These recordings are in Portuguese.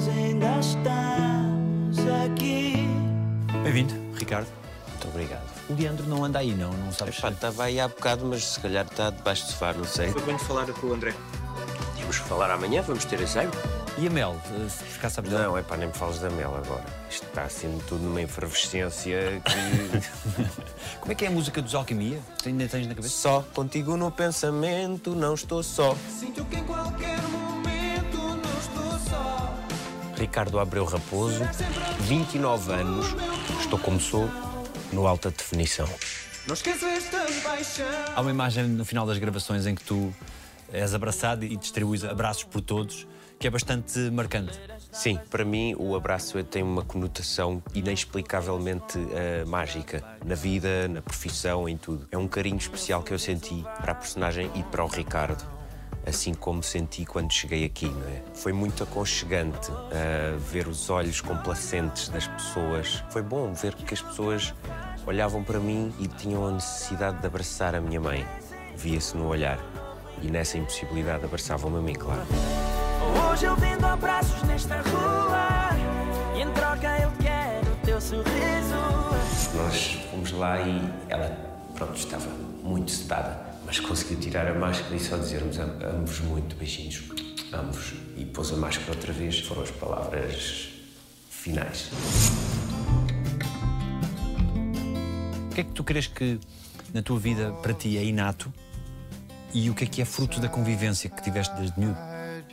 nós ainda estamos aqui. Bem-vindo, Ricardo. Muito obrigado. O Leandro não anda aí, não? Não sabes? Epá, estava aí há bocado, mas se calhar está debaixo do sofá, não sei. Foi bem de falar com o André. Tínhamos que falar amanhã, vamos ter ensaio? E a Mel? eh, Se buscar sabes Não, é pá, nem me fales da Mel agora. Isto está assim tudo numa efervescência que. Como é que é a música dos Alquimia? Tu ainda tens na cabeça? só contigo no pensamento, não estou só. Sinto que em qualquer momento não estou só. Ricardo Abreu Raposo, 29 anos, estou como sou, no alta definição. Há uma imagem no final das gravações em que tu és abraçado e distribuis abraços por todos, que é bastante marcante. Sim, para mim o abraço tem uma conotação inexplicavelmente eh, mágica na vida, na profissão, em tudo. É um carinho especial que eu senti para a personagem e para o Ricardo, assim como senti quando cheguei aqui. Não é? Foi muito aconchegante eh, ver os olhos complacentes das pessoas. Foi bom ver que as pessoas olhavam para mim e tinham a necessidade de abraçar a minha mãe. Via-se no olhar. E nessa impossibilidade abraçavam-me a mim, claro. Hoje eu vendo abraços nesta rua. E em troca eu quero o teu sorriso. Nós fomos lá e ela, pronto, estava muito sedada, mas conseguiu tirar a máscara e só dizermos "Am- amo-vos muito, beijinhos, amo-vos. E pôs a máscara outra vez, foram as palavras finais. O que é que tu crees que na tua vida para ti é inato e o que é que é fruto da convivência que tiveste desde miúdo?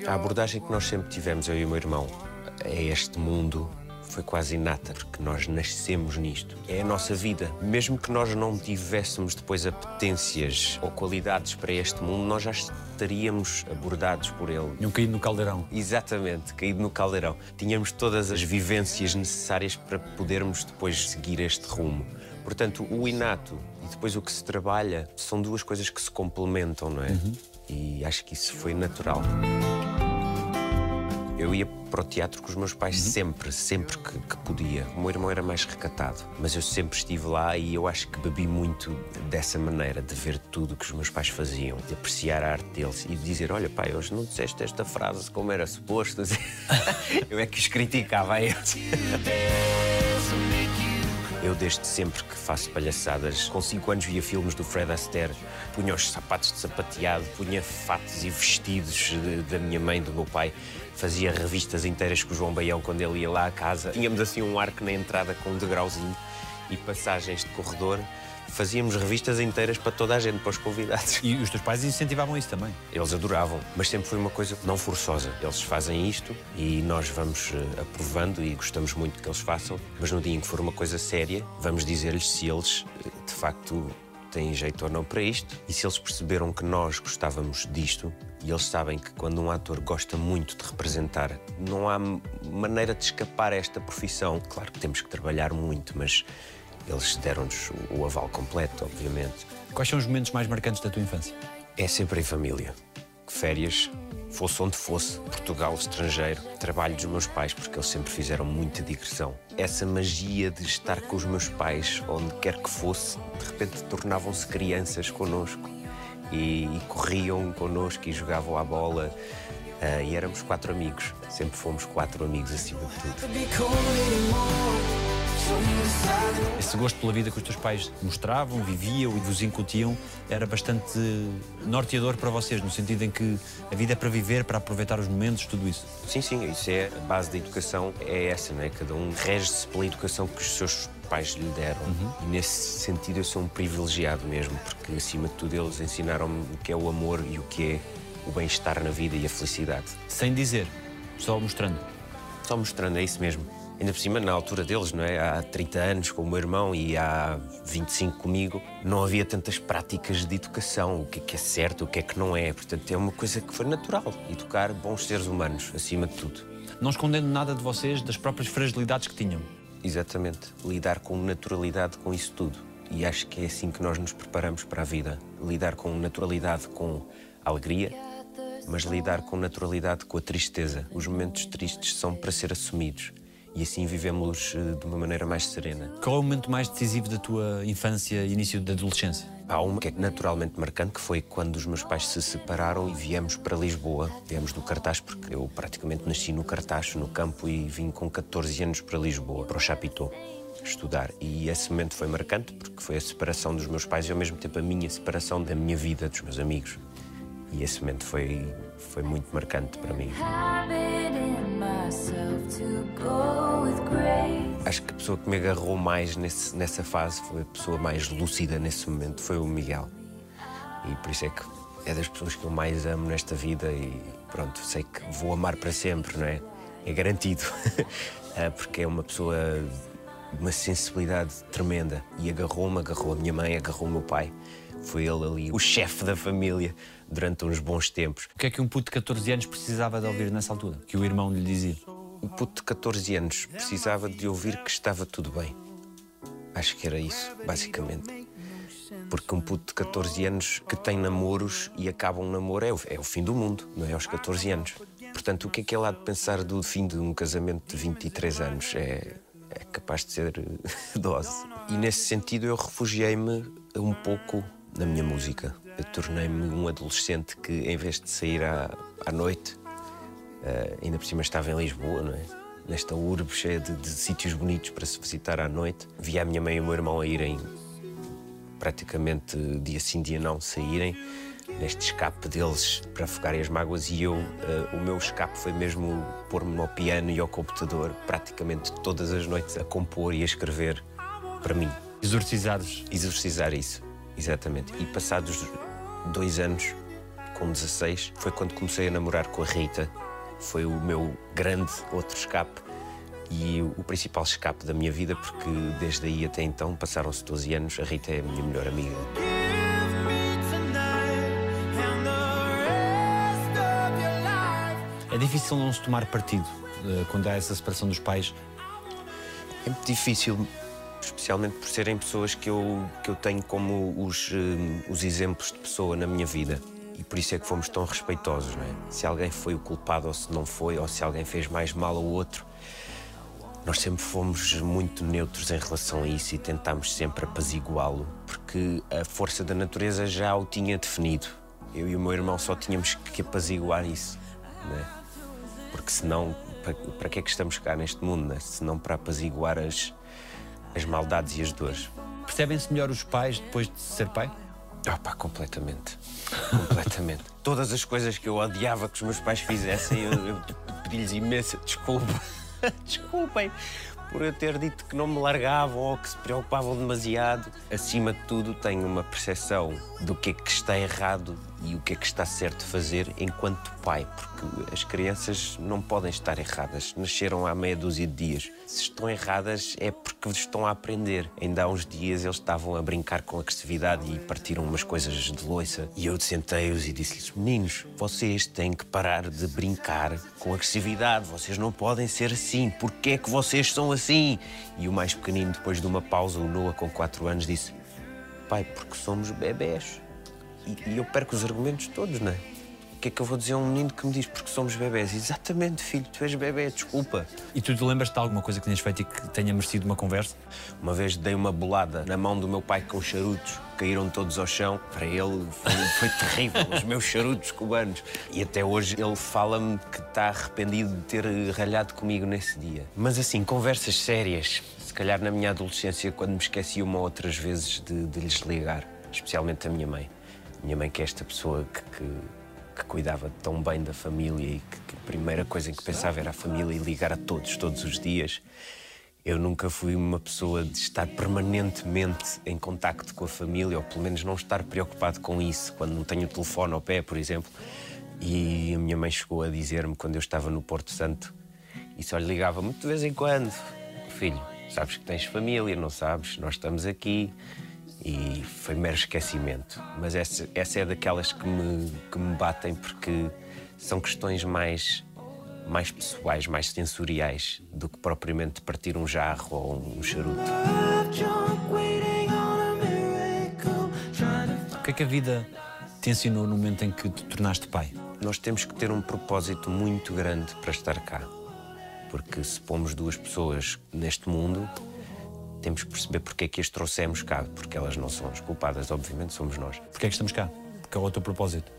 A abordagem que nós sempre tivemos, eu e o meu irmão, a este mundo foi quase inata, porque nós nascemos nisto. É a nossa vida. Mesmo que nós não tivéssemos depois apetências ou qualidades para este mundo, nós já estaríamos abordados por ele. Tinham caído no caldeirão. Exatamente, caído no caldeirão. Tínhamos todas as vivências necessárias para podermos depois seguir este rumo. Portanto, o inato e depois o que se trabalha são duas coisas que se complementam, não é? E acho que isso foi natural. Eu ia para o teatro com os meus pais sempre, sempre que, que podia. O meu irmão era mais recatado, mas eu sempre estive lá e eu acho que bebi muito dessa maneira, de ver tudo o que os meus pais faziam, de apreciar a arte deles e de dizer: Olha, pai, hoje não disseste esta frase como era suposto. eu é que os criticava a eles. Eu, desde sempre que faço palhaçadas, com 5 anos via filmes do Fred Astaire, punha os sapatos de sapateado, punha fatos e vestidos da minha mãe, do meu pai, fazia revistas inteiras com o João Baião quando ele ia lá à casa. Tínhamos assim um arco na entrada com um degrauzinho e passagens de corredor. Fazíamos revistas inteiras para toda a gente, para os convidados. E os teus pais incentivavam isso também. Eles adoravam, mas sempre foi uma coisa não forçosa. Eles fazem isto e nós vamos eh, aprovando e gostamos muito que eles façam, mas no dia em que for uma coisa séria, vamos dizer-lhes se eles eh, de facto têm jeito ou não para isto e se eles perceberam que nós gostávamos disto e eles sabem que quando um ator gosta muito de representar, não há maneira de escapar a esta profissão. Claro que temos que trabalhar muito, mas eles deram-nos o- aval completo, obviamente. Quais são os momentos mais marcantes da tua infância? É sempre em família. Férias, fosse onde fosse, Portugal, estrangeiro, trabalho dos meus pais, porque eles sempre fizeram muita digressão. Essa magia de estar com os meus pais, onde quer que fosse, de repente tornavam-se crianças connosco e, e corriam connosco e jogavam à bola. Ah, e éramos quatro amigos, sempre fomos quatro amigos acima de tudo. Esse gosto pela vida que os teus pais mostravam, viviam e vos incutiam era bastante norteador para vocês, no sentido em que a vida é para viver, para aproveitar os momentos, tudo isso. Sim, sim, isso é a base da educação, é essa, não é? Cada um rege-se pela educação que os seus pais lhe deram. E nesse sentido eu sou um privilegiado mesmo, porque acima de tudo eles ensinaram-me o que é o amor e o que é o bem-estar na vida e a felicidade. Sem dizer, só mostrando. Só mostrando, é isso mesmo. Ainda por cima, na altura deles, não é? Há 30 anos com o meu irmão e há 25 comigo, não havia tantas práticas de educação, o que é que é certo, o que é que não é. Portanto, é uma coisa que foi natural, educar bons seres humanos, acima de tudo. Não escondendo nada de vocês, das próprias fragilidades que tinham. Exatamente. Lidar com naturalidade com isso tudo. E acho que é assim que nós nos preparamos para a vida. Lidar com naturalidade com a alegria, mas lidar com naturalidade com a tristeza. Os momentos tristes são para ser assumidos. E assim vivemos-los eh, de uma maneira mais serena. Qual é o momento mais decisivo da tua infância e início da adolescência? Há uma que é naturalmente marcante, que foi quando os meus pais se separaram e viemos para Lisboa. Viemos do Cartaz, porque eu praticamente nasci no Cartaz, no campo, e vim com 14 anos para Lisboa, para o Chapitão, estudar. E esse momento foi marcante, porque foi a separação dos meus pais e ao mesmo tempo a minha separação da minha vida, dos meus amigos. E esse momento foi, foi muito marcante para mim. Acho que a pessoa que me agarrou mais nesse, nessa fase foi a pessoa mais lúcida nesse momento, foi o Miguel. E por isso é que é das pessoas que eu mais amo nesta vida e pronto, sei que vou amar para sempre, não é? É garantido. Ah, porque é uma pessoa de uma sensibilidade tremenda e agarrou-me, agarrou a minha mãe, agarrou o meu pai. Foi ele ali, o chefe da família, durante uns bons tempos. O que é que um puto de 14 anos precisava de ouvir nessa altura? Que o irmão lhe dizia? Um puto de 14 anos precisava de ouvir que estava tudo bem. Acho que era isso, basicamente. Porque um puto de 14 anos que tem namoros e acaba um namoro é o, é o fim do mundo, não é aos 14 anos. Portanto, o que é que ele há de pensar do fim de um casamento de 23 anos? É, é capaz de ser dose. E nesse sentido eu refugiei-me um pouco na minha música. Eu tornei-me um adolescente que, em vez de sair à, à noite, Uh, ainda por cima estava em Lisboa, não é? Nesta urbe cheia de, de sítios bonitos para se visitar à noite. Via a minha mãe e o meu irmão a irem praticamente dia sim, dia não, saírem neste escape deles para afogarem as mágoas e eu, uh, o meu escape foi mesmo pôr-me ao piano e ao computador praticamente todas as noites a compor e a escrever para mim. Exorcizados. Exorcizar isso, exatamente. E passados dois anos, com 16, foi quando comecei a namorar com a Rita, foi o meu grande outro escape e o principal escape da minha vida, porque desde aí até então passaram-se 12 anos, a Rita é a minha melhor amiga. É difícil não se tomar partido uh, quando há essa separação dos pais? É muito difícil, especialmente por serem pessoas que eu, que eu tenho como os, uh, os exemplos de pessoa na minha vida e por isso é que fomos tão respeitosos, não é? Se alguém foi o culpado ou se não foi, ou se alguém fez mais mal ao outro, nós sempre fomos muito neutros em relação a isso e tentámos sempre apaziguá-lo, porque a força da natureza já o tinha definido. Eu e o meu irmão só tínhamos que apaziguar isso, não é? Porque senão, para, para que é que estamos cá neste mundo, é? se não para apaziguar as, as maldades e as dores? Percebem-se melhor os pais depois de ser pai? Ah, pá, completamente. Completamente. Todas as coisas que eu odiava que os meus pais fizessem, eu, eu pedi-lhes imensa desculpa. Desculpem por eu ter dito que não me largavam ou que se preocupavam demasiado. Acima de tudo, tenho uma percepção do que é que está errado e o que é que está certo fazer enquanto pai, porque as crianças não podem estar erradas. Nasceram há meia dúzia de dias. Se estão erradas é porque estão a aprender. Ainda há uns dias eles estavam a brincar com agressividade e partiram umas coisas de loiça. E eu sentei-os e disse-lhes: Meninos, vocês têm que parar de brincar com agressividade. Vocês não podem ser assim. Porquê é que vocês são assim? E o mais pequenino, depois de uma pausa, o Noah, com 4 anos, disse: Pai, porque somos bebés e, e eu perco os argumentos todos, não é? O que é que eu vou dizer a um menino que me diz porque somos bebés? Exatamente, filho, tu és bebê, desculpa. E tu te lembras de alguma coisa que tenhas feito e que tenha merecido uma conversa? Uma vez dei uma bolada na mão do meu pai com charutos, caíram todos ao chão. Para ele foi, foi terrível, os meus charutos cubanos. E até hoje ele fala-me que está arrependido de ter ralhado comigo nesse dia. Mas assim, conversas sérias. Se calhar na minha adolescência, quando me esqueci uma ou outras vezes de, de lhes ligar, especialmente a minha mãe. Minha mãe, que é esta pessoa que, que, que cuidava tão bem da família e que, que, a primeira coisa em que pensava era a família e ligar a todos, todos os dias. Eu nunca fui uma pessoa de estar permanentemente em contacto com a família, ou pelo menos não estar preocupado com isso, quando não tenho o telefone ao pé, por exemplo. E a minha mãe chegou a dizer-me, quando eu estava no Porto Santo, e só lhe ligava muito de vez em quando: Filho, sabes que tens família, não sabes? Nós estamos aqui e foi mero esquecimento. Mas essa, essa é daquelas que me, que me batem porque são questões mais, mais pessoais, mais sensoriais do que propriamente partir um jarro ou um charuto. O que é que a vida te ensinou no momento em que te tornaste pai? Nós temos que ter um propósito muito grande para estar cá. Porque se pomos duas pessoas neste mundo, temos que perceber porque é que as trouxemos cá, porque elas não são as culpadas, obviamente somos nós. Porquê é que estamos cá? Qual é o teu propósito?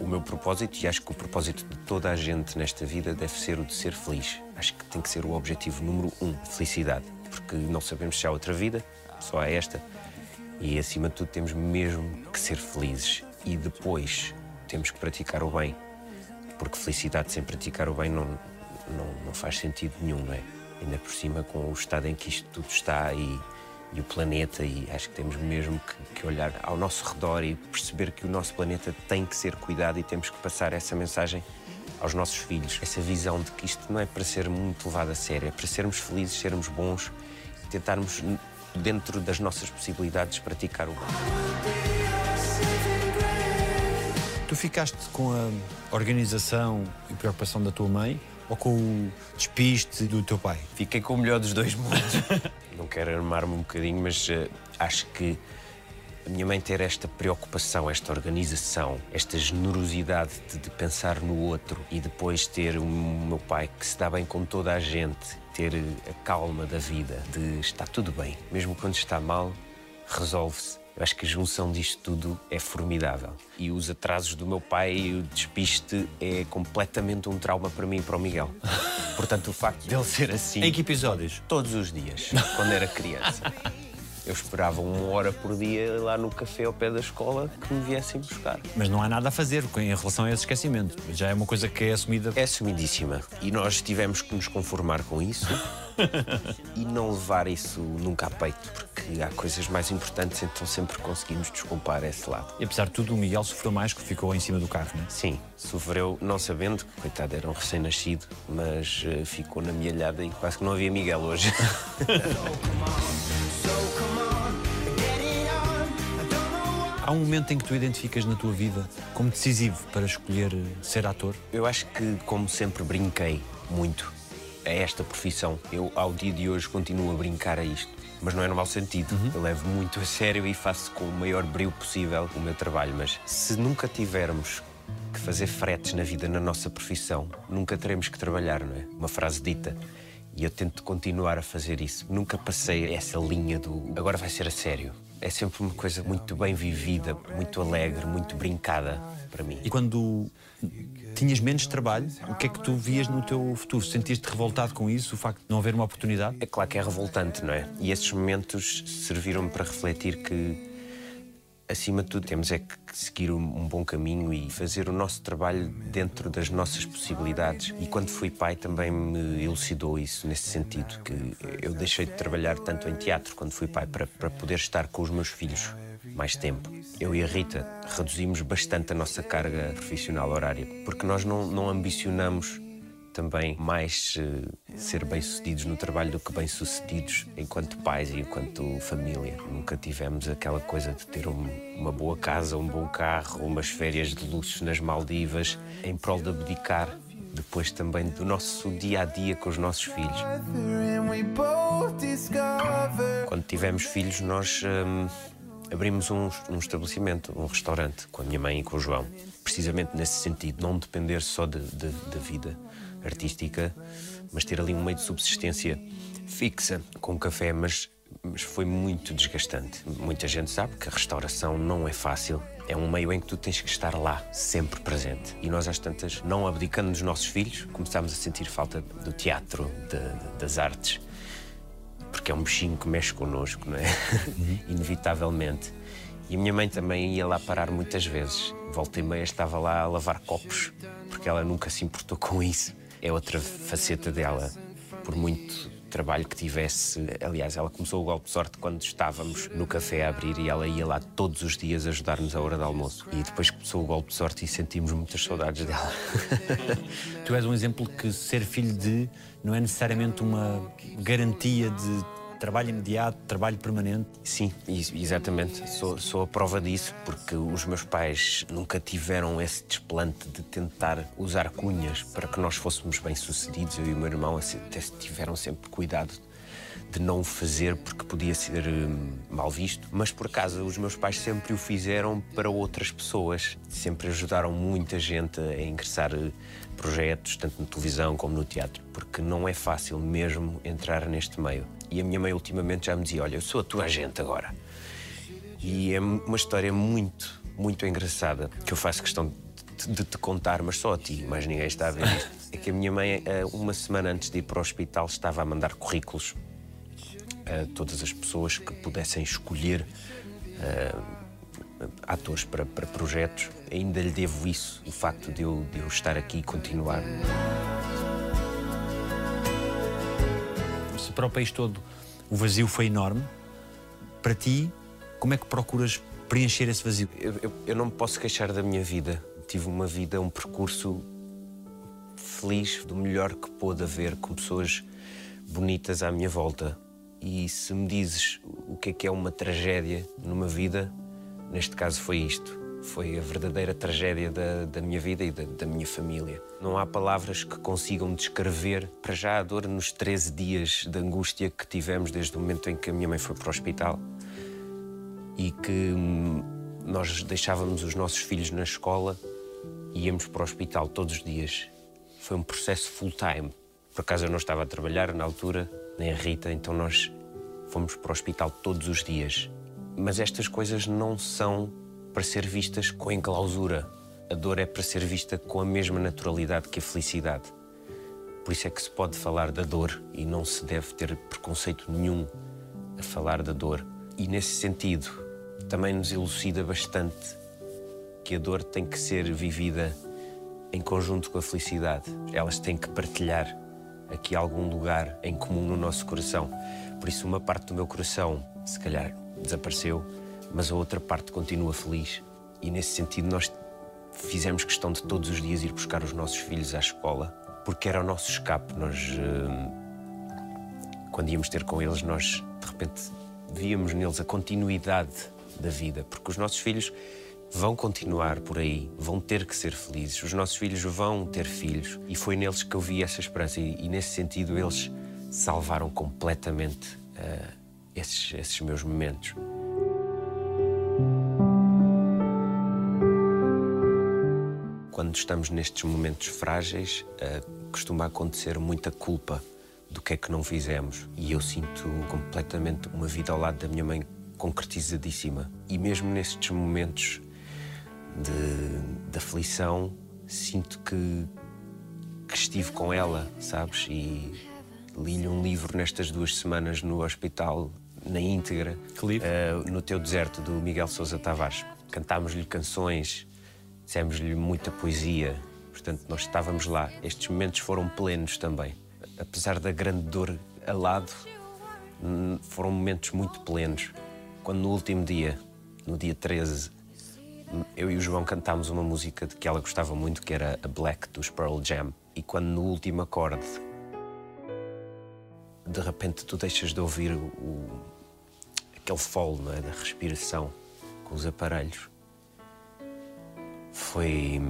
O meu propósito, e acho que o propósito de toda a gente nesta vida deve ser o de ser feliz. Acho que tem que ser o objetivo número um, felicidade. Porque não sabemos se há outra vida, só há esta. E acima de tudo temos mesmo que ser felizes. E depois temos que praticar o bem. Porque felicidade sem praticar o bem não, não, não faz sentido nenhum, não é? Ainda por cima com o estado em que isto tudo está e, e o planeta, e acho que temos mesmo que, que, olhar ao nosso redor e perceber que o nosso planeta tem que ser cuidado e temos que passar essa mensagem aos nossos filhos. Essa visão de que isto não é para ser muito levado a sério, é para sermos felizes, sermos bons e tentarmos, dentro das nossas possibilidades, praticar o bem. Tu ficaste com a organização e preocupação da tua mãe ou com o despiste do teu pai? Fiquei com o melhor dos dois mundos. Não quero armar-me um bocadinho, mas uh, acho que a minha mãe ter esta preocupação, esta organização, esta generosidade de, de, pensar no outro e depois ter o meu pai que se dá bem com toda a gente, ter a calma da vida, de estar tudo bem, mesmo quando está mal, resolve-se. Eu acho que a junção disto tudo é formidável. E os atrasos do meu pai e o despiste é completamente um trauma para mim e para o Miguel. Portanto, o facto dele ser assim. Em que episódios? Todos os dias, quando era criança. Eu esperava uma hora por dia lá no café ao pé da escola que me viessem buscar. Mas não há nada a fazer em relação a esse esquecimento. Já é uma coisa que é assumida. É assumidíssima. E nós tivemos que nos conformar com isso e não levar isso nunca a peito, porque há coisas mais importantes, então sempre conseguimos desculpar esse lado. E apesar de tudo, o Miguel sofreu mais que ficou em cima do carro, não é? Sim, sofreu, não sabendo, coitado, era um recém-nascido, mas uh, ficou na mielhada e quase que não havia Miguel hoje. Há um momento em que tu identificas na tua vida como decisivo para escolher eh, ser ator? Eu acho que, como sempre, brinquei muito a esta profissão. Eu, ao dia de hoje, continuo a brincar a isto. Mas não é no mau sentido. Uhum. Eu levo muito a sério e faço com o maior brilho possível o meu trabalho. Mas se nunca tivermos que fazer fretes na vida, na nossa profissão, nunca teremos que trabalhar, não é? Uma frase dita. E eu tento continuar a fazer isso. Nunca passei essa linha do agora vai ser a sério é sempre uma coisa muito bem vivida, muito alegre, muito brincada para mim. E quando tinhas menos trabalho, o que é que tu vias no teu futuro? Sentiste revoltado com isso, o facto de não haver uma oportunidade? É claro que é revoltante, não é? E esses momentos serviram-me para refletir que acima de tudo, temos é que seguir um bom caminho e fazer o nosso trabalho dentro das nossas possibilidades. E quando fui pai também me elucidou isso nesse sentido, que eu deixei de trabalhar tanto em teatro quando fui pai para, para poder estar com os meus filhos mais tempo. Eu e a Rita reduzimos bastante a nossa carga profissional horária, porque nós não, não ambicionamos também mais uh, ser bem-sucedidos no trabalho do que bem-sucedidos enquanto pais e enquanto família. Nunca tivemos aquela coisa de ter um, uma boa casa, um bom carro, umas férias de luxo nas Maldivas, em prol de abdicar depois também do nosso dia a dia com os nossos filhos. Quando tivemos filhos, nós um, abrimos um, um, estabelecimento, um restaurante, com a minha mãe e com o João. Precisamente nesse sentido, não depender só da de, de, de vida artística, mas ter ali um meio de subsistência fixa com café, mas, mas foi muito desgastante. Muita gente sabe que a restauração não é fácil. É um meio em que tu tens que estar lá, sempre presente. E nós, às tantas, não abdicando dos nossos filhos, começámos a sentir falta do teatro, de, de, das artes. Porque é um bichinho que mexe connosco, não é? Uhum. Inevitavelmente. E a minha mãe também ia lá parar muitas vezes. Volta e meia estava lá a lavar copos, porque ela nunca se importou com isso é outra faceta dela. Por muito trabalho que tivesse, aliás, ela começou o golpe de sorte quando estávamos no café a abrir e ela ia lá todos os dias ajudar-nos à hora de almoço. E depois começou o golpe de sorte e sentimos muitas saudades dela. tu és um exemplo que ser filho de não é necessariamente uma garantia de trabalho imediato, trabalho permanente? Sim, exatamente. Sou, sou a prova disso, porque os meus pais nunca tiveram esse desplante de tentar usar cunhas para que nós fôssemos bem-sucedidos. Eu e o meu irmão até tiveram sempre cuidado de não o fazer porque podia ser hum, mal visto, mas por acaso os meus pais sempre o fizeram para outras pessoas. Sempre ajudaram muita gente a ingressar eh, projetos, tanto na televisão como no teatro, porque não é fácil mesmo entrar neste meio. E a minha mãe ultimamente já me dizia: Olha, eu sou a tua gente agora. E é uma história muito, muito engraçada que eu faço questão de te contar, mas só a ti, mais ninguém está a ver isto. É que a minha mãe, eh, uma semana antes de ir para o hospital, estava a mandar currículos a todas as pessoas que pudessem escolher uh, atores para, para, projetos. Ainda lhe devo isso, o facto de eu, de eu estar aqui e continuar. Se para o país todo o vazio foi enorme, para ti, como é que procuras preencher esse vazio? Eu, eu, eu não me posso queixar da minha vida. Tive uma vida, um percurso feliz, do melhor que pôde haver, com pessoas bonitas à minha volta. E se me dizes o que é que é uma tragédia numa vida, neste caso foi isto. Foi a verdadeira tragédia da, da minha vida e da, da, minha família. Não há palavras que consigam descrever, para já, a dor nos 13 dias de angústia que tivemos desde o momento em que a minha mãe foi para o hospital e que hum, nós deixávamos os nossos filhos na escola e íamos para o hospital todos os dias. Foi um processo full-time. Por acaso eu não estava a trabalhar na altura, nem a Rita, então nós fomos para o hospital todos os dias. Mas estas coisas não são para ser vistas com enclausura. A dor é para ser vista com a mesma naturalidade que a felicidade. Por isso é que se pode falar da dor e não se deve ter preconceito nenhum a falar da dor. E nesse sentido, também nos elucida bastante que a dor tem que ser vivida em conjunto com a felicidade. Elas têm que partilhar aqui algum lugar em comum no nosso coração. Por isso, uma parte do meu coração, se calhar, desapareceu, mas a outra parte continua feliz. E nesse sentido, nós fizemos questão de todos os dias ir buscar os nossos filhos à escola, porque era o nosso escape. Nós, hum, quando íamos ter com eles, nós de repente víamos neles a continuidade da vida, porque os nossos filhos vão continuar por aí, vão ter que ser felizes. Os nossos filhos vão ter filhos. E foi neles que eu vi essa esperança. E, e nesse sentido, eles salvaram completamente uh, esses, esses meus momentos. Quando estamos nestes momentos frágeis, uh, costuma acontecer muita culpa do que é que não fizemos. E eu sinto completamente uma vida ao lado da minha mãe concretizadíssima. E mesmo nestes momentos de, de aflição, sinto que, que estive com ela, sabes? E li-lhe um livro nestas duas semanas no hospital, na íntegra. Que livro? Uh, no Teu Deserto, do Miguel Sousa Tavares. Cantámos-lhe canções, dissemos-lhe muita poesia. Portanto, nós estávamos lá. Estes momentos foram plenos também. Apesar da grande dor ao lado, hum, foram momentos muito plenos. Quando no último dia, no dia 13, eu e o João cantámos uma música de que ela gostava muito, que era a Black dos Pearl Jam. E quando no último acorde, de repente tu deixas de ouvir o, aquele fall é, da respiração com os aparelhos, foi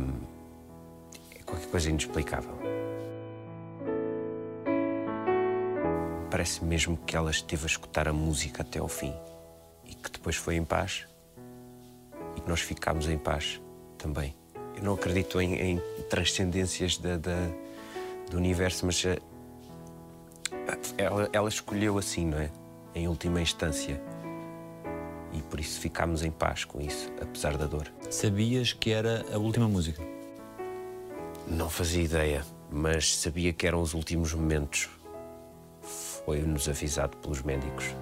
é qualquer coisa inexplicável. Parece mesmo que ela esteve a escutar a música até ao fim e que depois foi em paz e que nós ficámos em paz também. Eu não acredito em, em transcendências da, da, do universo, mas eh, ela, ela escolheu assim, não é? Em última instância. E por isso ficámos em paz com isso, apesar da dor. Sabias que era a última música? Não fazia ideia, mas sabia que eram os últimos momentos. Foi-nos avisado pelos médicos.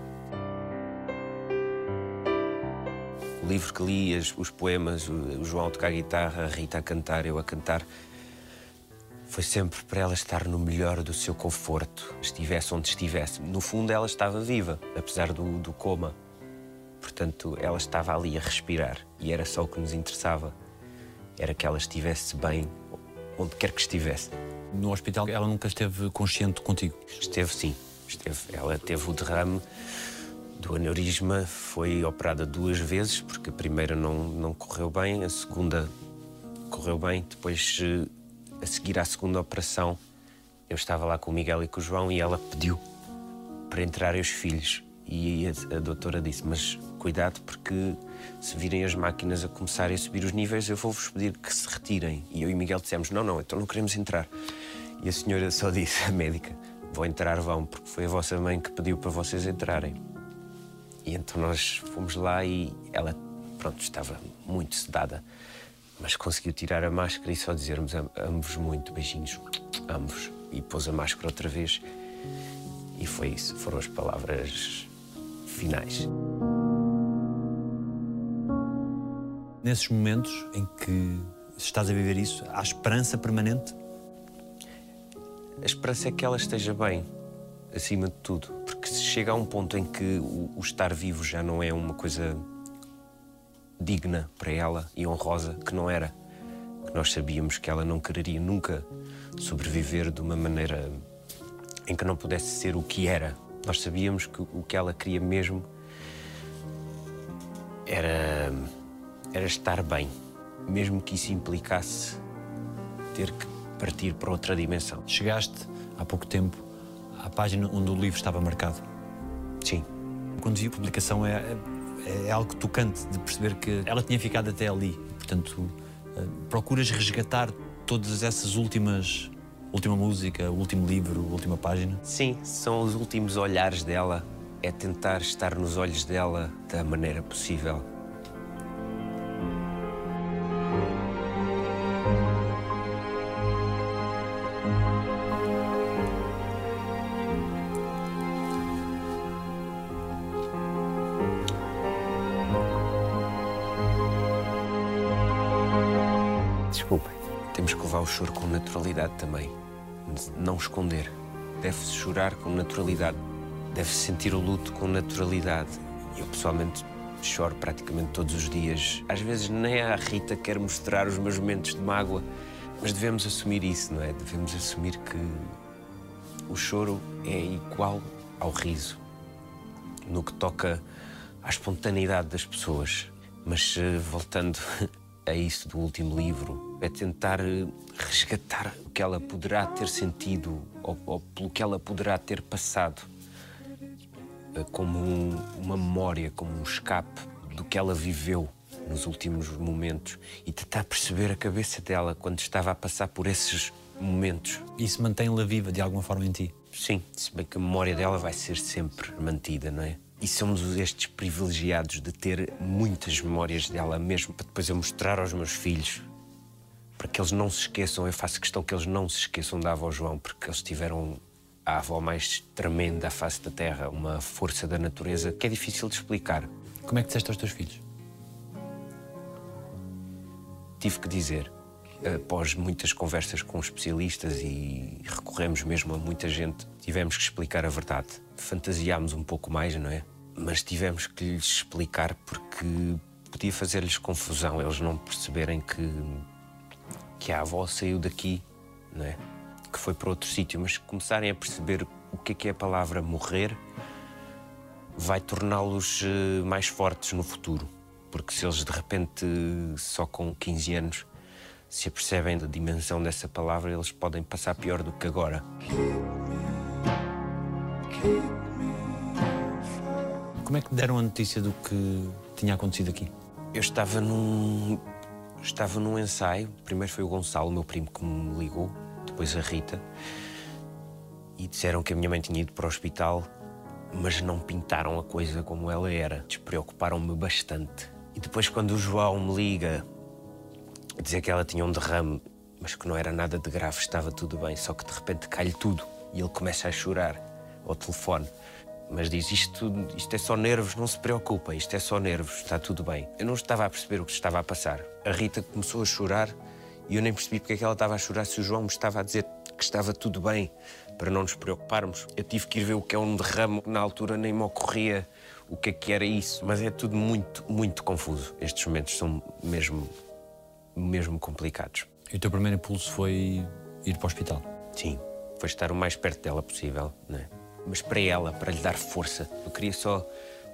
o livro que li, os poemas, o João a tocar guitarra, a Rita a cantar, eu a cantar, foi sempre para ela estar no melhor do seu conforto, estivesse onde estivesse. No fundo, ela estava viva, apesar do, do coma. Portanto, ela estava ali a respirar e era só o que nos interessava. Era que ela estivesse bem onde quer que estivesse. No hospital, ela nunca esteve consciente contigo? Esteve, sim. Esteve. Ela teve o derrame do aneurisma foi operada duas vezes, porque a primeira não, não correu bem, a segunda correu bem. Depois, eh, a seguir à segunda operação, eu estava lá com o Miguel e com o João e ela pediu para entrarem os filhos. E a, a doutora disse: Mas cuidado, porque se virem as máquinas a começarem a subir os níveis, eu vou-vos pedir que se retirem. E eu e Miguel dissemos: Não, não, então não queremos entrar. E a senhora só disse, a médica: Vão entrar, vão, porque foi a vossa mãe que pediu para vocês entrarem. E então nós fomos lá e ela, pronto, estava muito sedada, mas conseguiu tirar a máscara e só dizermos: Amo-vos muito, beijinhos, amo-vos. E pôs a máscara outra vez. E foi isso, foram as palavras finais. Nesses momentos em que estás a viver isso, há esperança permanente? A esperança é que ela esteja bem, acima de tudo. Porque se chega a um ponto em que o, o estar vivo já não é uma coisa digna para ela e honrosa, que não era. Que nós sabíamos que ela não quereria nunca sobreviver de uma maneira em que não pudesse ser o que era. Nós sabíamos que o que ela queria mesmo era, era estar bem, mesmo que isso implicasse ter que partir para outra dimensão. Chegaste há pouco tempo à página onde o livro estava marcado. Sim. Quando vi a publicação é, é, é algo tocante de perceber que ela tinha ficado até ali. Portanto, eh, procuras resgatar todas essas últimas última música, o último livro, a última página? Sim, são os últimos olhares dela. É tentar estar nos olhos dela da maneira possível. Choro com naturalidade também. Não esconder. Deve-se chorar com naturalidade. Deve-se sentir o luto com naturalidade. Eu, pessoalmente, choro praticamente todos os dias. Às vezes nem a Rita quer mostrar os meus momentos de mágoa, mas devemos assumir isso, não é? Devemos assumir que o choro é igual ao riso no que toca à espontaneidade das pessoas. Mas eh, voltando a isso do último livro, é tentar eh, resgatar o que ela poderá ter sentido ou, ou pelo que ela poderá ter passado, eh, como um, uma memória, como um escape do que ela viveu nos últimos momentos e tentar perceber a cabeça dela quando estava a passar por esses momentos. Isso mantém-la viva de alguma forma em ti? Sim, se bem que a memória dela vai ser sempre mantida, não é? E somos estes privilegiados de ter muitas memórias dela mesmo para depois eu mostrar aos meus filhos. Para que eles não se esqueçam, eu faço questão que eles não se esqueçam da avó João, porque eles tiveram a avó mais tremenda à face da terra, uma força da natureza que é difícil de explicar. Como é que disseste aos teus filhos? Tive que dizer, após muitas conversas com especialistas e recorremos mesmo a muita gente, tivemos que explicar a verdade. Fantasiámos um pouco mais, não é? Mas tivemos que lhes explicar porque podia fazer-lhes confusão eles não perceberem que, que a avó saiu daqui, não é? Que foi para outro sítio, mas começarem a perceber o que é que é a palavra morrer vai torná-los eh, mais fortes no futuro. Porque se eles de repente, só com 15 anos, se apercebem da dimensão dessa palavra, eles podem passar pior do que agora. Como é que deram a notícia do que tinha acontecido aqui? Eu estava num. Estava num ensaio. Primeiro foi o Gonçalo, meu primo, que me ligou, depois a Rita. E disseram que a minha mãe tinha ido para o hospital, mas não pintaram a coisa como ela era. Despreocuparam-me bastante. E depois, quando o João me liga dizer que ela tinha um derrame, mas que não era nada de grave, estava tudo bem, só que de repente cai-lhe tudo e ele começa a chorar ao telefone. Mas diz: isto, isto é só nervos, não se preocupa, isto é só nervos, está tudo bem. Eu não estava a perceber o que estava a passar. A Rita começou a chorar e eu nem percebi porque é que ela estava a chorar se o João me estava a dizer que estava tudo bem, para não nos preocuparmos. Eu tive que ir ver o que é um derrame, na altura nem me ocorria o que é que era isso. Mas é tudo muito, muito confuso. Estes momentos são mesmo, mesmo complicados. E o teu primeiro impulso foi ir para o hospital? Sim, foi estar o mais perto dela possível, né? Mas para ela, para lhe dar força. Eu queria só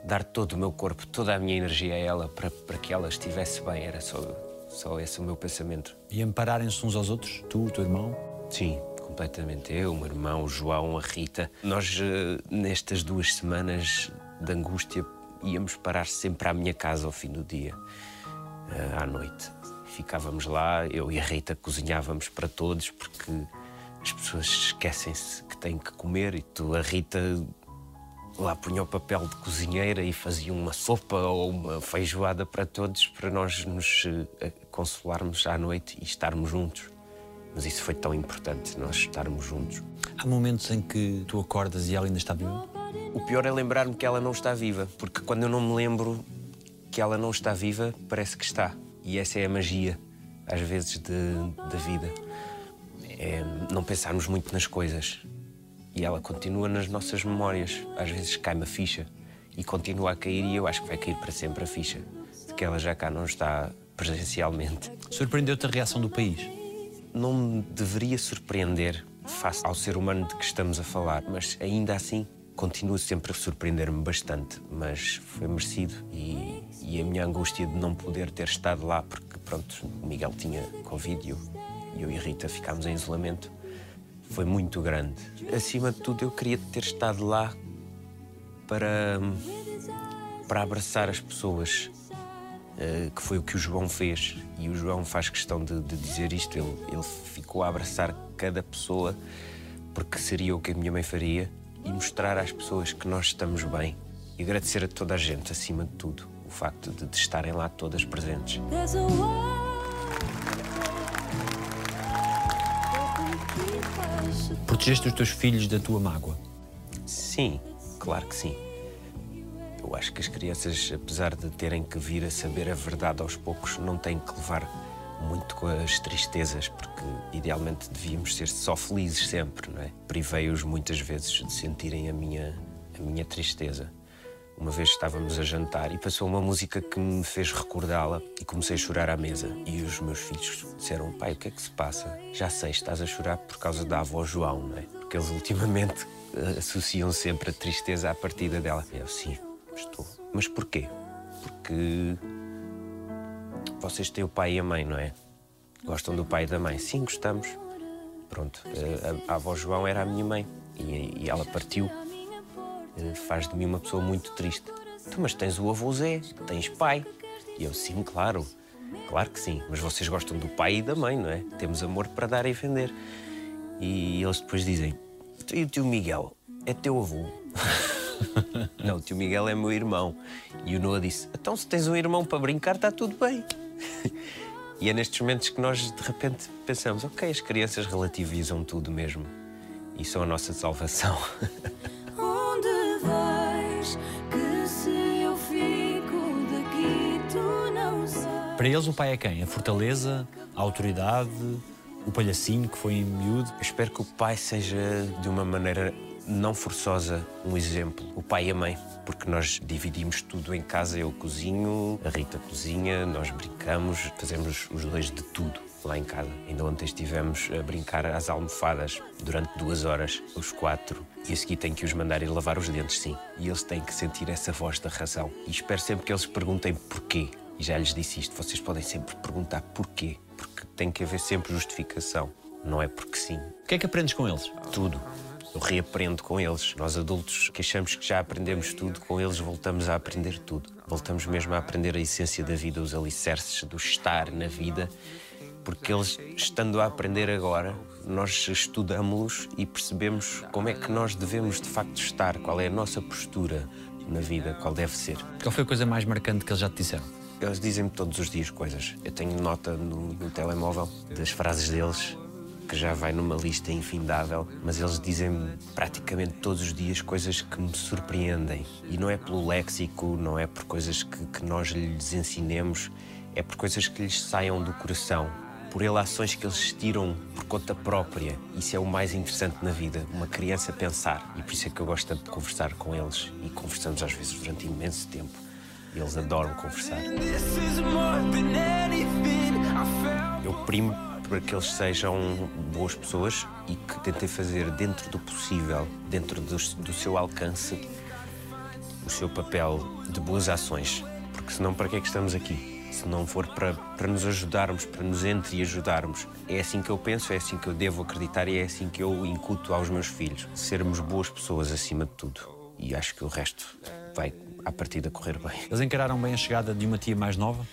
dar todo o meu corpo, toda a minha energia a ela para, para que ela estivesse bem. Era só, só esse o meu pensamento. E ampararem-se uns aos outros? Tu, o teu irmão? Sim, completamente. Eu, o meu irmão, o João, a Rita. Nós, eh, nestas duas semanas de angústia, íamos parar sempre à minha casa ao fim do dia, eh, à noite. Ficávamos lá, eu e a Rita cozinhávamos para todos, porque as pessoas esquecem-se que têm que comer e tu, a Rita, lá punha o papel de cozinheira e fazia uma sopa ou uma feijoada para todos, para nós nos eh, consolarmos à noite e estarmos juntos. Mas isso foi tão importante, nós estarmos juntos. Há momentos em que tu acordas e ela ainda está viva? O pior é lembrar-me que ela não está viva, porque quando eu não me lembro que ela não está viva, parece que está. E essa é a magia, às vezes, de, da vida. É não pensarmos muito nas coisas. E ela continua nas nossas memórias. Às vezes cai-me a ficha e continua a cair, e eu acho que vai cair para sempre a ficha de que ela já cá não está presencialmente. Surpreendeu-te a reação do país? Não me deveria surpreender face ao ser humano de que estamos a falar, mas ainda assim continua sempre a surpreender-me bastante, mas foi merecido e, e, a minha angústia de não poder ter estado lá, porque pronto, o Miguel tinha Covid e eu, eu e Rita ficámos em isolamento, foi muito grande. Acima de tudo, eu queria ter estado lá para, para abraçar as pessoas, uh, que foi o que o João fez. E o João faz questão de, de dizer isto, ele, ele ficou a abraçar cada pessoa, porque seria o que a minha mãe faria e mostrar às pessoas que nós estamos bem. E agradecer a toda a gente, acima de tudo, o facto de, de estarem lá todas presentes. Protegeste os teus filhos da tua mágoa? Sim, claro que sim. Eu acho que as crianças, apesar de terem que vir a saber a verdade aos poucos, não têm que levar muito com as tristezas, porque idealmente devíamos ser só felizes sempre, não é? Privei-os muitas vezes de sentirem a minha, a minha tristeza. Uma vez estávamos a jantar e passou uma música que me fez recordá-la e comecei a chorar à mesa. E os meus filhos disseram: Pai, o que é que se passa? Já sei, estás a chorar por causa da avó João, não é? Porque eles ultimamente associam sempre a tristeza à partida dela. Eu, sim, estou. Mas porquê? Porque vocês têm o pai e a mãe, não é? Gostam do pai e da mãe? Sim, gostamos. Pronto, eh, a, a avó João era a minha mãe e, e ela partiu. Eh, faz de mim uma pessoa muito triste. Tu, mas tens o avô Zé, tens pai. E eu, sim, claro, claro que sim. Mas vocês gostam do pai e da mãe, não é? Temos amor para dar e vender. E eles depois dizem: E o tio Miguel é teu avô? não, o tio Miguel é meu irmão. E o Noah disse: Então, se tens um irmão para brincar, está tudo bem. e é nestes momentos que nós, de repente, pensamos: Ok, as crianças relativizam tudo mesmo. E são a nossa salvação. Para eles, o pai é quem? A fortaleza, a autoridade, o palhacinho que foi em miúdo? Eu espero que o pai seja, de uma maneira não forçosa, um exemplo. O pai e a mãe, porque nós dividimos tudo em casa. Eu cozinho, a Rita cozinha, nós brincamos, fazemos os dois de tudo lá em casa. Ainda ontem estivemos a brincar às almofadas durante duas horas, os quatro. E a seguir tenho que os mandar ir lavar os dentes, sim. E eles têm que sentir essa voz da razão. E espero sempre que eles perguntem porquê. E já lhes disse isto, vocês podem sempre perguntar porquê. Porque tem que haver sempre justificação. Não é porque sim. O que é que aprendes com eles? Tudo. Eu reaprendo com eles. Nós adultos que achamos que já aprendemos tudo, com eles voltamos a aprender tudo. Voltamos mesmo a aprender a essência da vida, os alicerces do estar na vida, porque eles, estando a aprender agora, nós estudamos-los e percebemos como é que nós devemos de facto estar, qual é a nossa postura na vida, qual deve ser. Qual foi a coisa mais marcante que eles já te disseram? Eles dizem-me todos os dias coisas. Eu tenho nota no, no telemóvel das frases deles que já vai numa lista infindável, mas eles dizem praticamente todos os dias coisas que me surpreendem. E não é pelo léxico, não é por coisas que, que nós lhes ensinemos, é por coisas que lhes saiam do coração, por relações que eles tiram por conta própria. Isso é o mais interessante na vida, uma criança pensar. E por isso é que eu gosto tanto de conversar com eles e conversamos às vezes durante imenso tempo. Eles adoram conversar. Eu primo para que eles sejam boas pessoas e que tentem fazer dentro do possível, dentro do, do seu alcance, o seu papel de boas ações. Porque senão, para que é que estamos aqui? se não for para, para nos ajudarmos, para nos entreajudarmos. É assim que eu penso, é assim que eu devo acreditar e é assim que eu incuto aos meus filhos. Sermos boas pessoas acima de tudo. E acho que o resto vai, à partida, correr bem. Eles encararam bem a chegada de uma tia mais nova?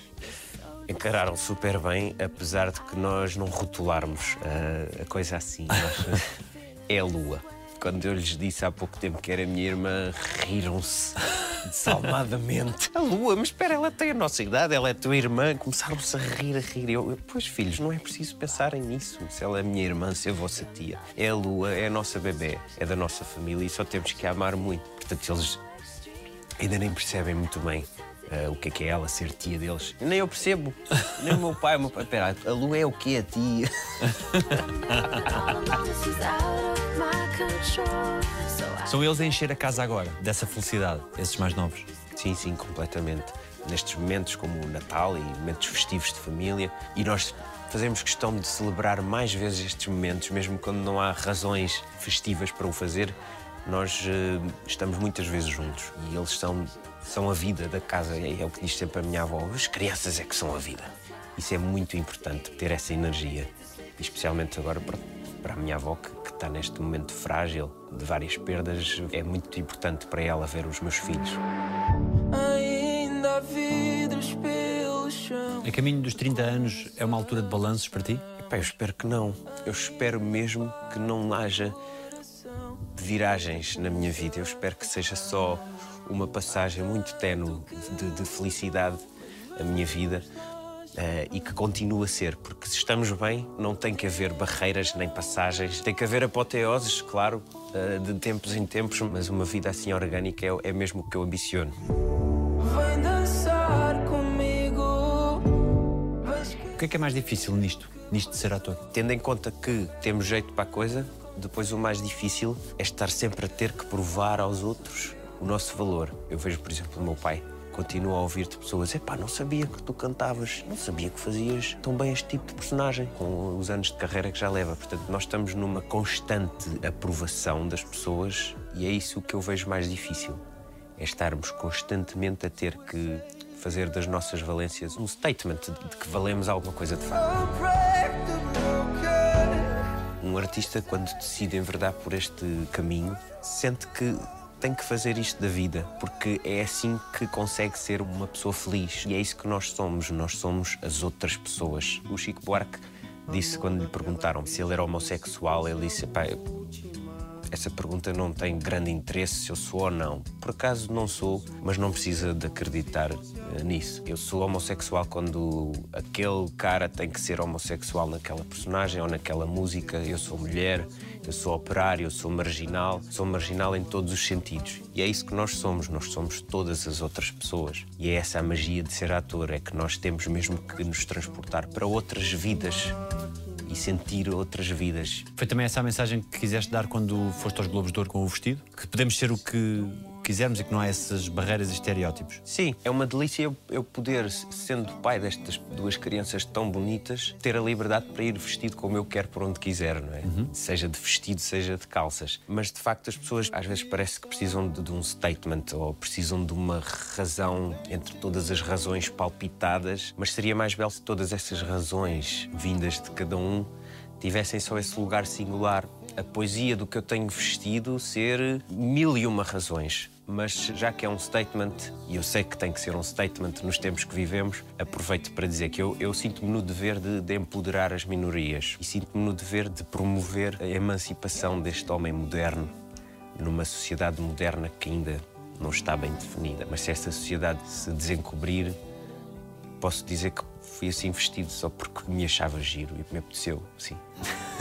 Encararam super bem, apesar de que nós não rotularmos uh, a coisa assim. Nós, é a lua. Quando eu lhes disse há pouco tempo que era minha irmã, riram-se desalmadamente. A lua, mas espera, ela tem a nossa idade, ela é tua irmã. Começaram-se a rir, a rir. Eu, pois, filhos, não é preciso pensarem nisso. Se ela é minha irmã, se é a vossa tia. É a lua, é a nossa bebê, é da nossa família e só temos que a amar muito. Portanto, eles ainda nem percebem muito bem Uh, o que é que é ela ser tia deles. Nem eu percebo. Nem o meu pai. O meu pai. Espera, a Lu é o que a tia? São eles a encher a casa agora, dessa felicidade, esses mais novos? Sim, sim, completamente. Nestes momentos como o Natal e momentos festivos de família, e nós fazemos questão de celebrar mais vezes estes momentos, mesmo quando não há razões festivas para o fazer, nós uh, estamos muitas vezes juntos e eles são, são a vida da casa, é, é o que diz sempre a minha avó: as crianças é que são a vida. Isso é muito importante, ter essa energia, especialmente agora para, para a minha avó, que, que está neste momento frágil, de várias perdas. É muito importante para ela ver os meus filhos. Ainda vidros pelo chão. A caminho dos 30 anos é uma altura de balanços para ti? Epá, eu espero que não. Eu espero mesmo que não haja viragens na minha vida. Eu espero que seja só uma passagem muito tenue de, de felicidade a minha vida uh, e que continue a ser, porque se estamos bem, não tem que haver barreiras nem passagens, tem que haver apoteoses, claro, uh, de tempos em tempos, mas uma vida assim orgânica é, é mesmo o que eu ambiciono. Vem dançar comigo. O que é que é mais difícil nisto, nisto de ser ator? Tendo em conta que temos jeito para a coisa, depois o mais difícil é estar sempre a ter que provar aos outros o nosso valor. Eu vejo, por exemplo, o meu pai continua a ouvir de pessoas: epá, não sabia que tu cantavas, não sabia que fazias tão bem este tipo de personagem, com os anos de carreira que já leva. Portanto, nós estamos numa constante aprovação das pessoas e é isso que eu vejo mais difícil. É estarmos constantemente a ter que fazer das nossas valências um statement de que valemos alguma coisa de facto. Um artista, quando decide enverdar por este caminho, sente que tem que fazer isto da vida, porque é assim que consegue ser uma pessoa feliz. E é isso que nós somos, nós somos as outras pessoas. O Chico Buarque disse, quando lhe perguntaram se ele era homossexual, ele disse: essa pergunta não tem grande interesse se eu sou ou não. Por acaso não sou, mas não precisa de acreditar uh, nisso. Eu sou homossexual quando aquele cara tem que ser homossexual naquela personagem ou naquela música. Eu sou mulher, eu sou operário, eu sou marginal. Sou marginal em todos os sentidos. E é isso que nós somos. Nós somos todas as outras pessoas. E é essa a magia de ser ator, é que nós temos mesmo que nos transportar para outras vidas sentir outras vidas. Foi também essa a mensagem que quiseste dar quando foste aos Globos de Ouro com o vestido? Que podemos ser o que quisermos e que não há essas barreiras e estereótipos. Sim, é uma delícia eu, poder, sendo pai destas duas crianças tão bonitas, ter a liberdade para ir vestido como eu quero por onde quiser, não é? Uhum. Seja de vestido, seja de calças. Mas de facto as pessoas às vezes parece que precisam de, de um statement ou precisam de uma razão entre todas as razões palpitadas, mas seria mais belo se todas essas razões vindas de cada um tivessem só esse lugar singular. A poesia do que eu tenho vestido ser mil e uma razões. Mas já que é um statement, e eu sei que tem que ser um statement nos tempos que vivemos, aproveito para dizer que eu, eu sinto-me no dever de, de empoderar as minorias e sinto-me no dever de promover a emancipação deste homem moderno numa sociedade moderna que ainda não está bem definida. Mas se essa sociedade se desencobrir, posso dizer que fui assim vestido só porque me achava giro e me apeteceu, sim.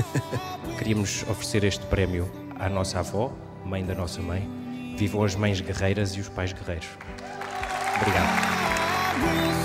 Queríamos oferecer este prémio à nossa avó, mãe da nossa mãe. Vivam as mães guerreiras e os pais guerreiros. Obrigado.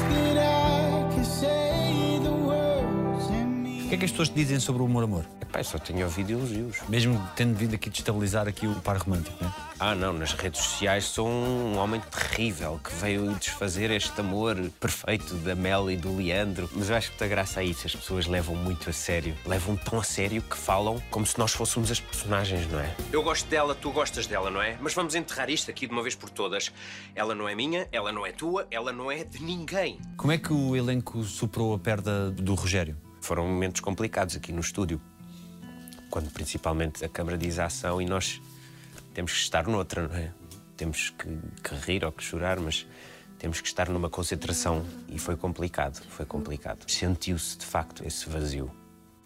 Que é que as pessoas te dizem sobre o humor amor? Epá, só tenho ouvido elogios. Mesmo tendo vindo aqui destabilizar aqui o par romântico, não é? Ah, não, nas redes sociais sou um homem terrível que veio desfazer este amor perfeito da Mel e do Leandro. Mas eu acho que muita graça a isso. As pessoas levam muito a sério. Levam tão a sério que falam como se nós fôssemos as personagens, não é? Eu gosto dela, tu gostas dela, não é? Mas vamos enterrar isto aqui de uma vez por todas. Ela não é minha, ela não é tua, ela não é de ninguém. Como é que o elenco superou a perda do Rogério? Foram momentos complicados aqui no estúdio. Quando principalmente a câmara diz a ação e nós temos que estar noutra, não é? Temos que, que rir ou que chorar, mas temos que estar numa concentração e foi complicado, foi complicado. Sentiu-se de facto esse vazio.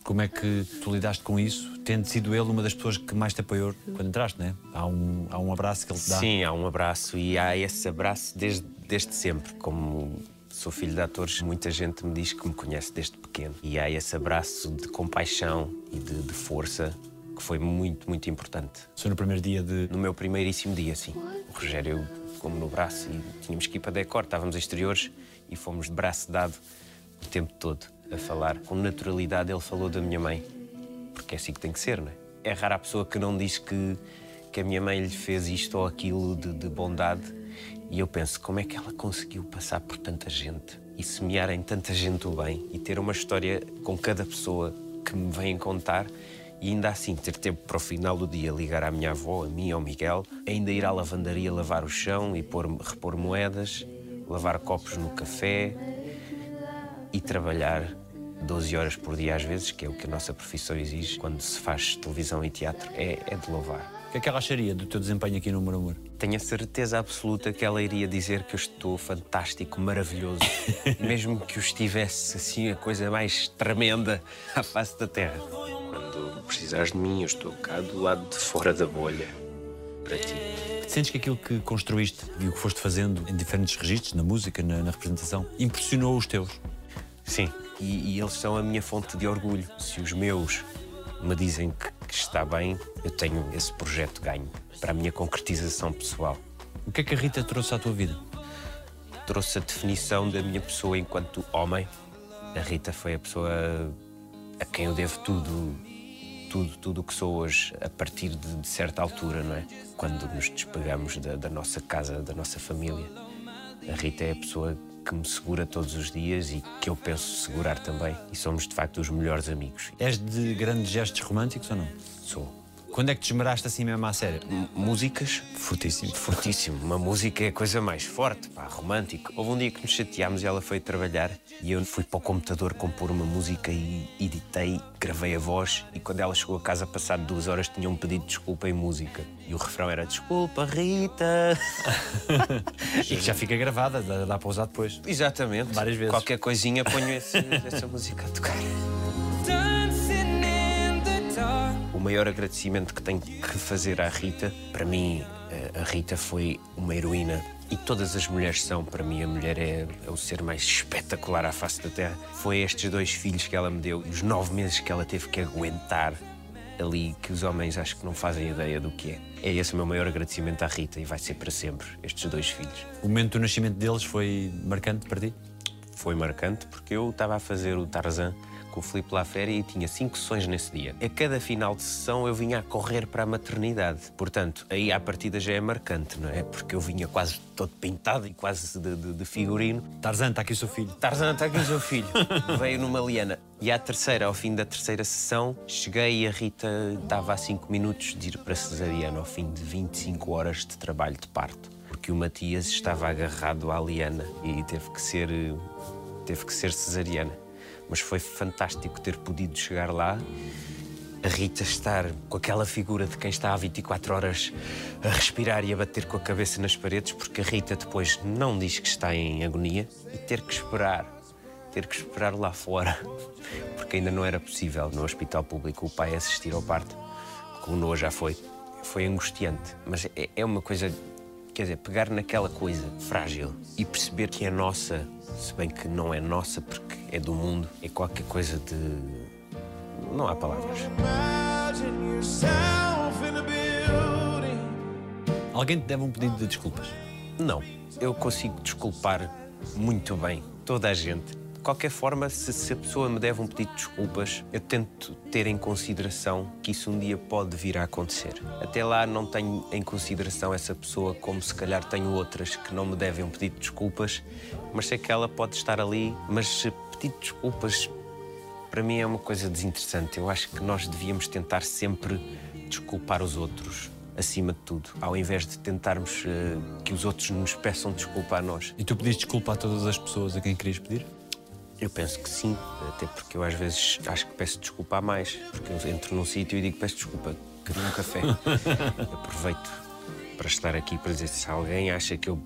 Como é que tu lidaste com isso, tendo sido ele uma das pessoas que mais te apoiou quando entraste, não é? Há um, há um abraço que ele te dá. Sim, há um abraço e há esse abraço desde, desde sempre. Como sou filho de atores, muita gente me diz que me conhece desde pequeno. E há esse abraço de compaixão e de, de força que foi muito, muito importante. Foi no primeiro dia de. No meu primeiríssimo dia, sim. O Rogério como no braço e tínhamos que ir para decor, estávamos exteriores e fomos de braço dado o tempo todo a falar. Com naturalidade ele falou da minha mãe, porque é assim que tem que ser, não é? É rara a pessoa que não diz que, que a minha mãe lhe fez isto ou aquilo de, de bondade. E eu penso, como é que ela conseguiu passar por tanta gente e semear em tanta gente o bem e ter uma história com cada pessoa que me vem contar e ainda assim ter tempo para o final do dia ligar à minha avó, a mim ao Miguel, ainda ir à lavandaria lavar o chão e pôr, repor moedas, lavar copos no café e trabalhar 12 horas por dia às vezes, que é o que a nossa profissão exige quando se faz televisão e teatro, é, é de louvar. O que é que ela acharia do teu desempenho aqui no Humor Amor? Tenho a certeza absoluta que ela iria dizer que eu estou fantástico, maravilhoso, mesmo que eu estivesse assim a coisa mais tremenda à face da terra. Quando precisares de mim, eu estou cá do lado de fora da bolha, para ti. Sentes que aquilo que construíste e o que foste fazendo em diferentes registros, na música, na, na representação, impressionou os teus? Sim, e, e, eles são a minha fonte de orgulho. Se os meus me dizem que, que, está bem, eu tenho esse projeto ganho para a minha concretização pessoal. O que é que a Rita trouxe à tua vida? Trouxe a definição da minha pessoa enquanto homem. A Rita foi a pessoa a quem eu devo tudo, tudo, tudo o que sou hoje, a partir de, de certa altura, não é? Quando nos despegamos da, da nossa casa, da nossa família. A Rita é a pessoa que me segura todos os dias e que eu penso segurar também. E somos, de facto, os melhores amigos. És de grandes gestos românticos ou não? Sou. Quando é que te esmeraste assim mesmo à sério? M músicas? Fortíssimo. Fortíssimo. Uma música é a coisa mais forte, pá, romântico. Houve um dia que nos chateámos e ela foi trabalhar e eu fui para o computador compor uma música e editei, gravei a voz e quando ela chegou a casa, passado duas horas, tinha um pedido de desculpa em música. E o refrão era Desculpa, Rita. e que já fica gravada, dá, dá para usar depois. Exatamente. Várias vezes. Qualquer coisinha ponho esse, essa música a tocar. Maior agradecimento que tenho que fazer à Rita, para mim, eh, a Rita foi uma heroína. E todas as mulheres são, para mim, a mulher é, é o ser mais espetacular à face da Terra. Foi estes dois filhos que ela me deu e os nove meses que ela teve que aguentar ali, que os homens acho que não fazem ideia do que é. É esse o meu maior agradecimento à Rita e vai ser para sempre, estes dois filhos. O momento do nascimento deles foi marcante para ti? Foi marcante porque eu estava a fazer o Tarzan com o Filipe Laféria e tinha cinco sessões nesse dia. A cada final de sessão eu vinha a correr para a maternidade. Portanto, aí à partida já é marcante, não é? Porque eu vinha quase todo pintado e quase de, de, de figurino. Tarzan, está aqui o seu filho. Tarzan, está aqui o seu filho. Veio numa liana. E à terceira, ao fim da terceira sessão, cheguei e a Rita estava a cinco minutos de ir para cesariana, ao fim de 25 horas de trabalho de parto. Porque o Matias estava agarrado à liana e teve que ser, teve que ser cesariana mas foi fantástico ter podido chegar lá. A Rita estar com aquela figura de quem está há 24 horas a respirar e a bater com a cabeça nas paredes, porque a Rita depois não diz que está em agonia e ter que esperar, ter que esperar lá fora, porque ainda não era possível no hospital público o pai assistir ao parto, como Noah já foi. Foi angustiante, mas é, é uma coisa quer dizer, pegar naquela coisa frágil e perceber que é nossa, se bem que não é nossa porque é do mundo, é qualquer coisa de. Não há palavras. Alguém te deve um pedido de desculpas? Não. Eu consigo desculpar muito bem toda a gente. qualquer forma, se, se, a pessoa me deve um pedido de desculpas, eu tento ter em consideração que isso um dia pode vir a acontecer. Até lá não tenho em consideração essa pessoa como se calhar tenho outras que não me devem um pedido de desculpas, mas sei que ela pode estar ali, mas de desculpas para mim é uma coisa desinteressante. Eu acho que nós devíamos tentar sempre desculpar os outros acima de tudo, ao invés de tentarmos uh, que os outros nos peçam desculpa a nós. E tu pediste desculpa a todas as pessoas a quem querias pedir? Eu penso que sim, até porque eu às vezes acho que peço desculpa a mais, porque eu entro num sítio e digo peço desculpa, queria um café. Aproveito para estar aqui para dizer se alguém acha que eu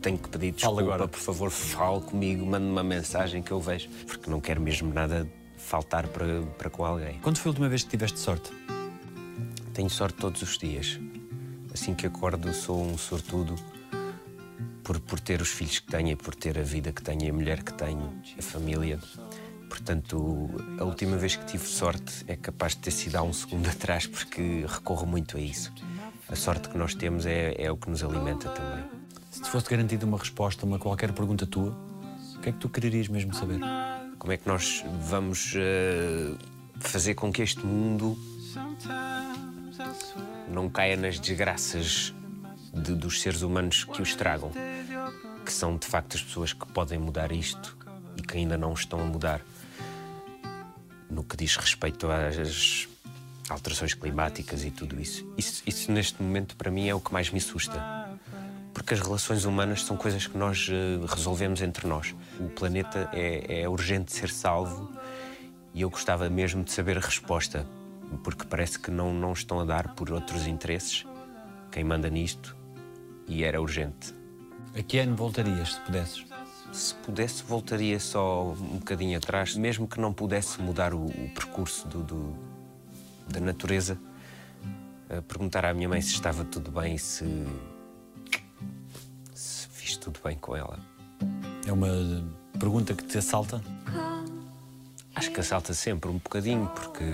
tenho que pedir desculpa, agora. por favor, fale comigo, mande uma mensagem que eu vejo, porque não quero mesmo nada faltar para, para com alguém. Quando foi a última vez que tiveste sorte? Tenho sorte todos os dias. Assim que acordo, sou um sortudo por, por ter os filhos que tenho por ter a vida que tenho, a mulher que tenho, a família. Portanto, a última vez que tive sorte é capaz de ter sido há um segundo atrás, porque recorro muito a isso. A sorte que nós temos é, é o que nos alimenta também. Se te fosse garantida uma resposta a uma qualquer pergunta tua, o que é que tu quererias mesmo saber? Como é que nós vamos uh, fazer com que este mundo não caia nas desgraças de, dos seres humanos que o estragam, que são de facto as pessoas que podem mudar isto e que ainda não estão a mudar. No que diz respeito às alterações climáticas e tudo isso. Isso, isso neste momento, para mim, é o que mais me assusta. Porque as relações humanas são coisas que nós uh, resolvemos entre nós. O planeta é, é urgente ser salvo e eu gostava mesmo de saber a resposta porque parece que não, não estão a dar por outros interesses quem manda nisto e era urgente. A que ano voltarias, se pudesses? Se pudesse, voltaria só um bocadinho atrás, mesmo que não pudesse mudar o, o percurso do, do, da natureza. perguntar à minha mãe se estava tudo bem se fiz tudo bem com ela. É uma pergunta que te assalta? Acho que assalta sempre um bocadinho, porque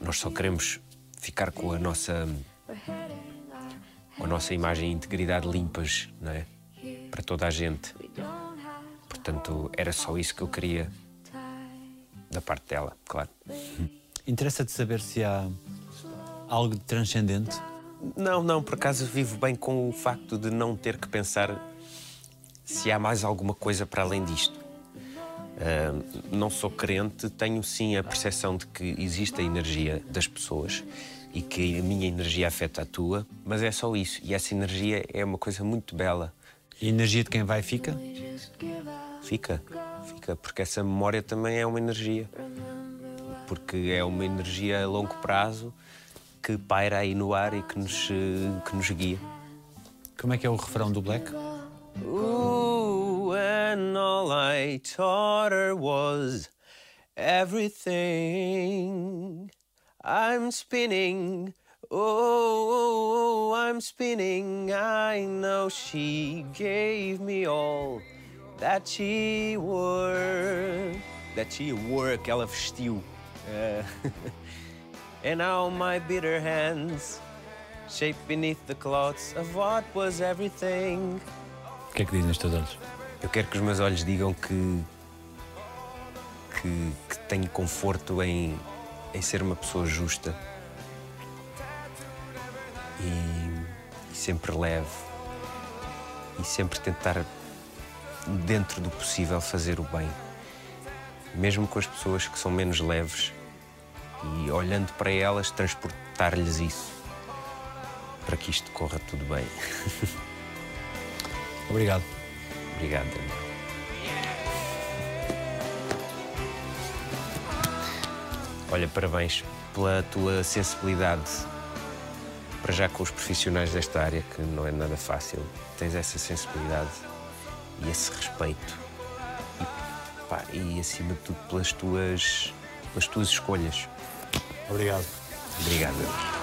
nós só queremos ficar com a nossa com a nossa imagem e integridade limpas, não é? Para toda a gente. Portanto, era só isso que eu queria da parte dela, claro. Interessa-te saber se há algo de transcendente? Não, não, por acaso vivo bem com o facto de não ter que pensar se há mais alguma coisa para além disto. Uh, não sou crente, tenho sim a percepção de que existe a energia das pessoas e que a minha energia afeta a tua, mas é só isso. E essa energia é uma coisa muito bela. E a energia de quem vai fica? Fica, fica, porque essa memória também é uma energia. Porque é uma energia a longo prazo que paira aí no ar e que nos, que nos guia. Como é que é o refrão do Black? Ooh, and all I taught her was everything. I'm spinning, oh, I'm spinning. I know she gave me all that she wore, that she wore, que ela vestiu. Uh, and now my bitter hands shape beneath the cloths of what was everything. O que é que dizem os teus olhos? Eu quero que os meus olhos digam que, que, que tenho conforto em, em ser uma pessoa justa e, e sempre leve e sempre tentar, dentro do possível, fazer o bem, mesmo com as pessoas que são menos leves e olhando para elas, transportar-lhes isso para que isto corra tudo bem. Obrigado. Obrigado, Daniel. Olha, parabéns pela tua sensibilidade para já com os profissionais desta área, que não é nada fácil. Tens essa sensibilidade e esse respeito. E, pá, e acima de tudo pelas tuas, pelas tuas escolhas. Obrigado. Obrigado.